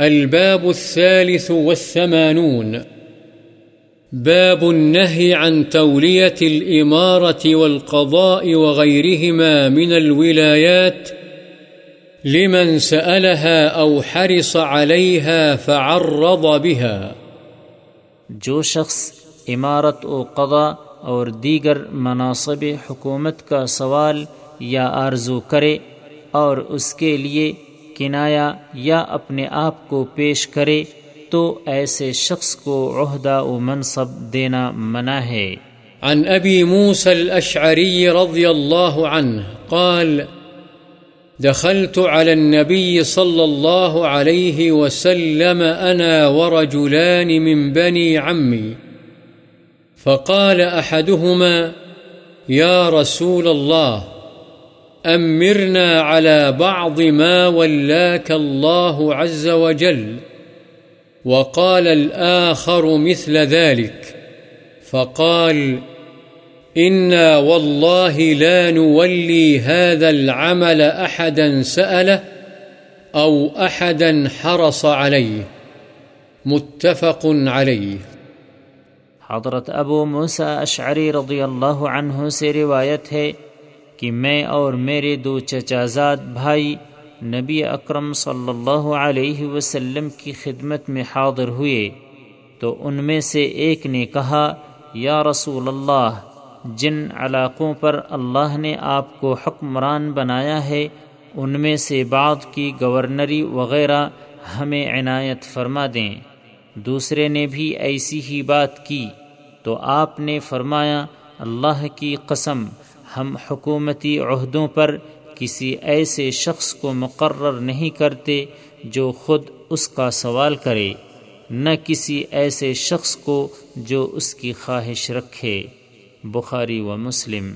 الباب الثالث والثمانون. باب النهي عن تولية الإمارة والقضاء وغيرهما من الولايات. لمن سألها أو حرص عليها فعرض بها. جو شخص عمارت و قضا اور دیگر مناصب حکومت کا سوال یا آرزو کرے اور اس کے لیے کنایا یا اپنے آپ کو پیش کرے تو ایسے شخص کو عہدہ و منصب دینا منع ہے۔ عن أبي موسى الأشعري رضي الله عنه قال، دخلت على النبي صلى الله عليه وسلم أنا ورجلان من بني عمي فقال أحدهما يا رسول الله أمرنا على بعض ما ولاك الله عز وجل، وقال الآخر مثل ذلك، فقال إنا والله لا نولي هذا العمل أحدا سأله أو أحدا حرص عليه، متفق عليه. حضرت ابو موسیٰ اشعری رضی اللہ عنہ سے روایت ہے کہ میں اور میرے دو چچازاد بھائی نبی اکرم صلی اللہ علیہ وسلم کی خدمت میں حاضر ہوئے، تو ان میں سے ایک نے کہا، یا رسول اللہ، جن علاقوں پر اللہ نے آپ کو حکمران بنایا ہے، ان میں سے بعض کی گورنری وغیرہ ہمیں عنایت فرما دیں۔ دوسرے نے بھی ایسی ہی بات کی، تو آپ نے فرمایا، اللہ کی قسم ہم حکومتی عہدوں پر کسی ایسے شخص کو مقرر نہیں کرتے جو خود اس کا سوال کرے، نہ کسی ایسے شخص کو جو اس کی خواہش رکھے۔ بخاری و مسلم۔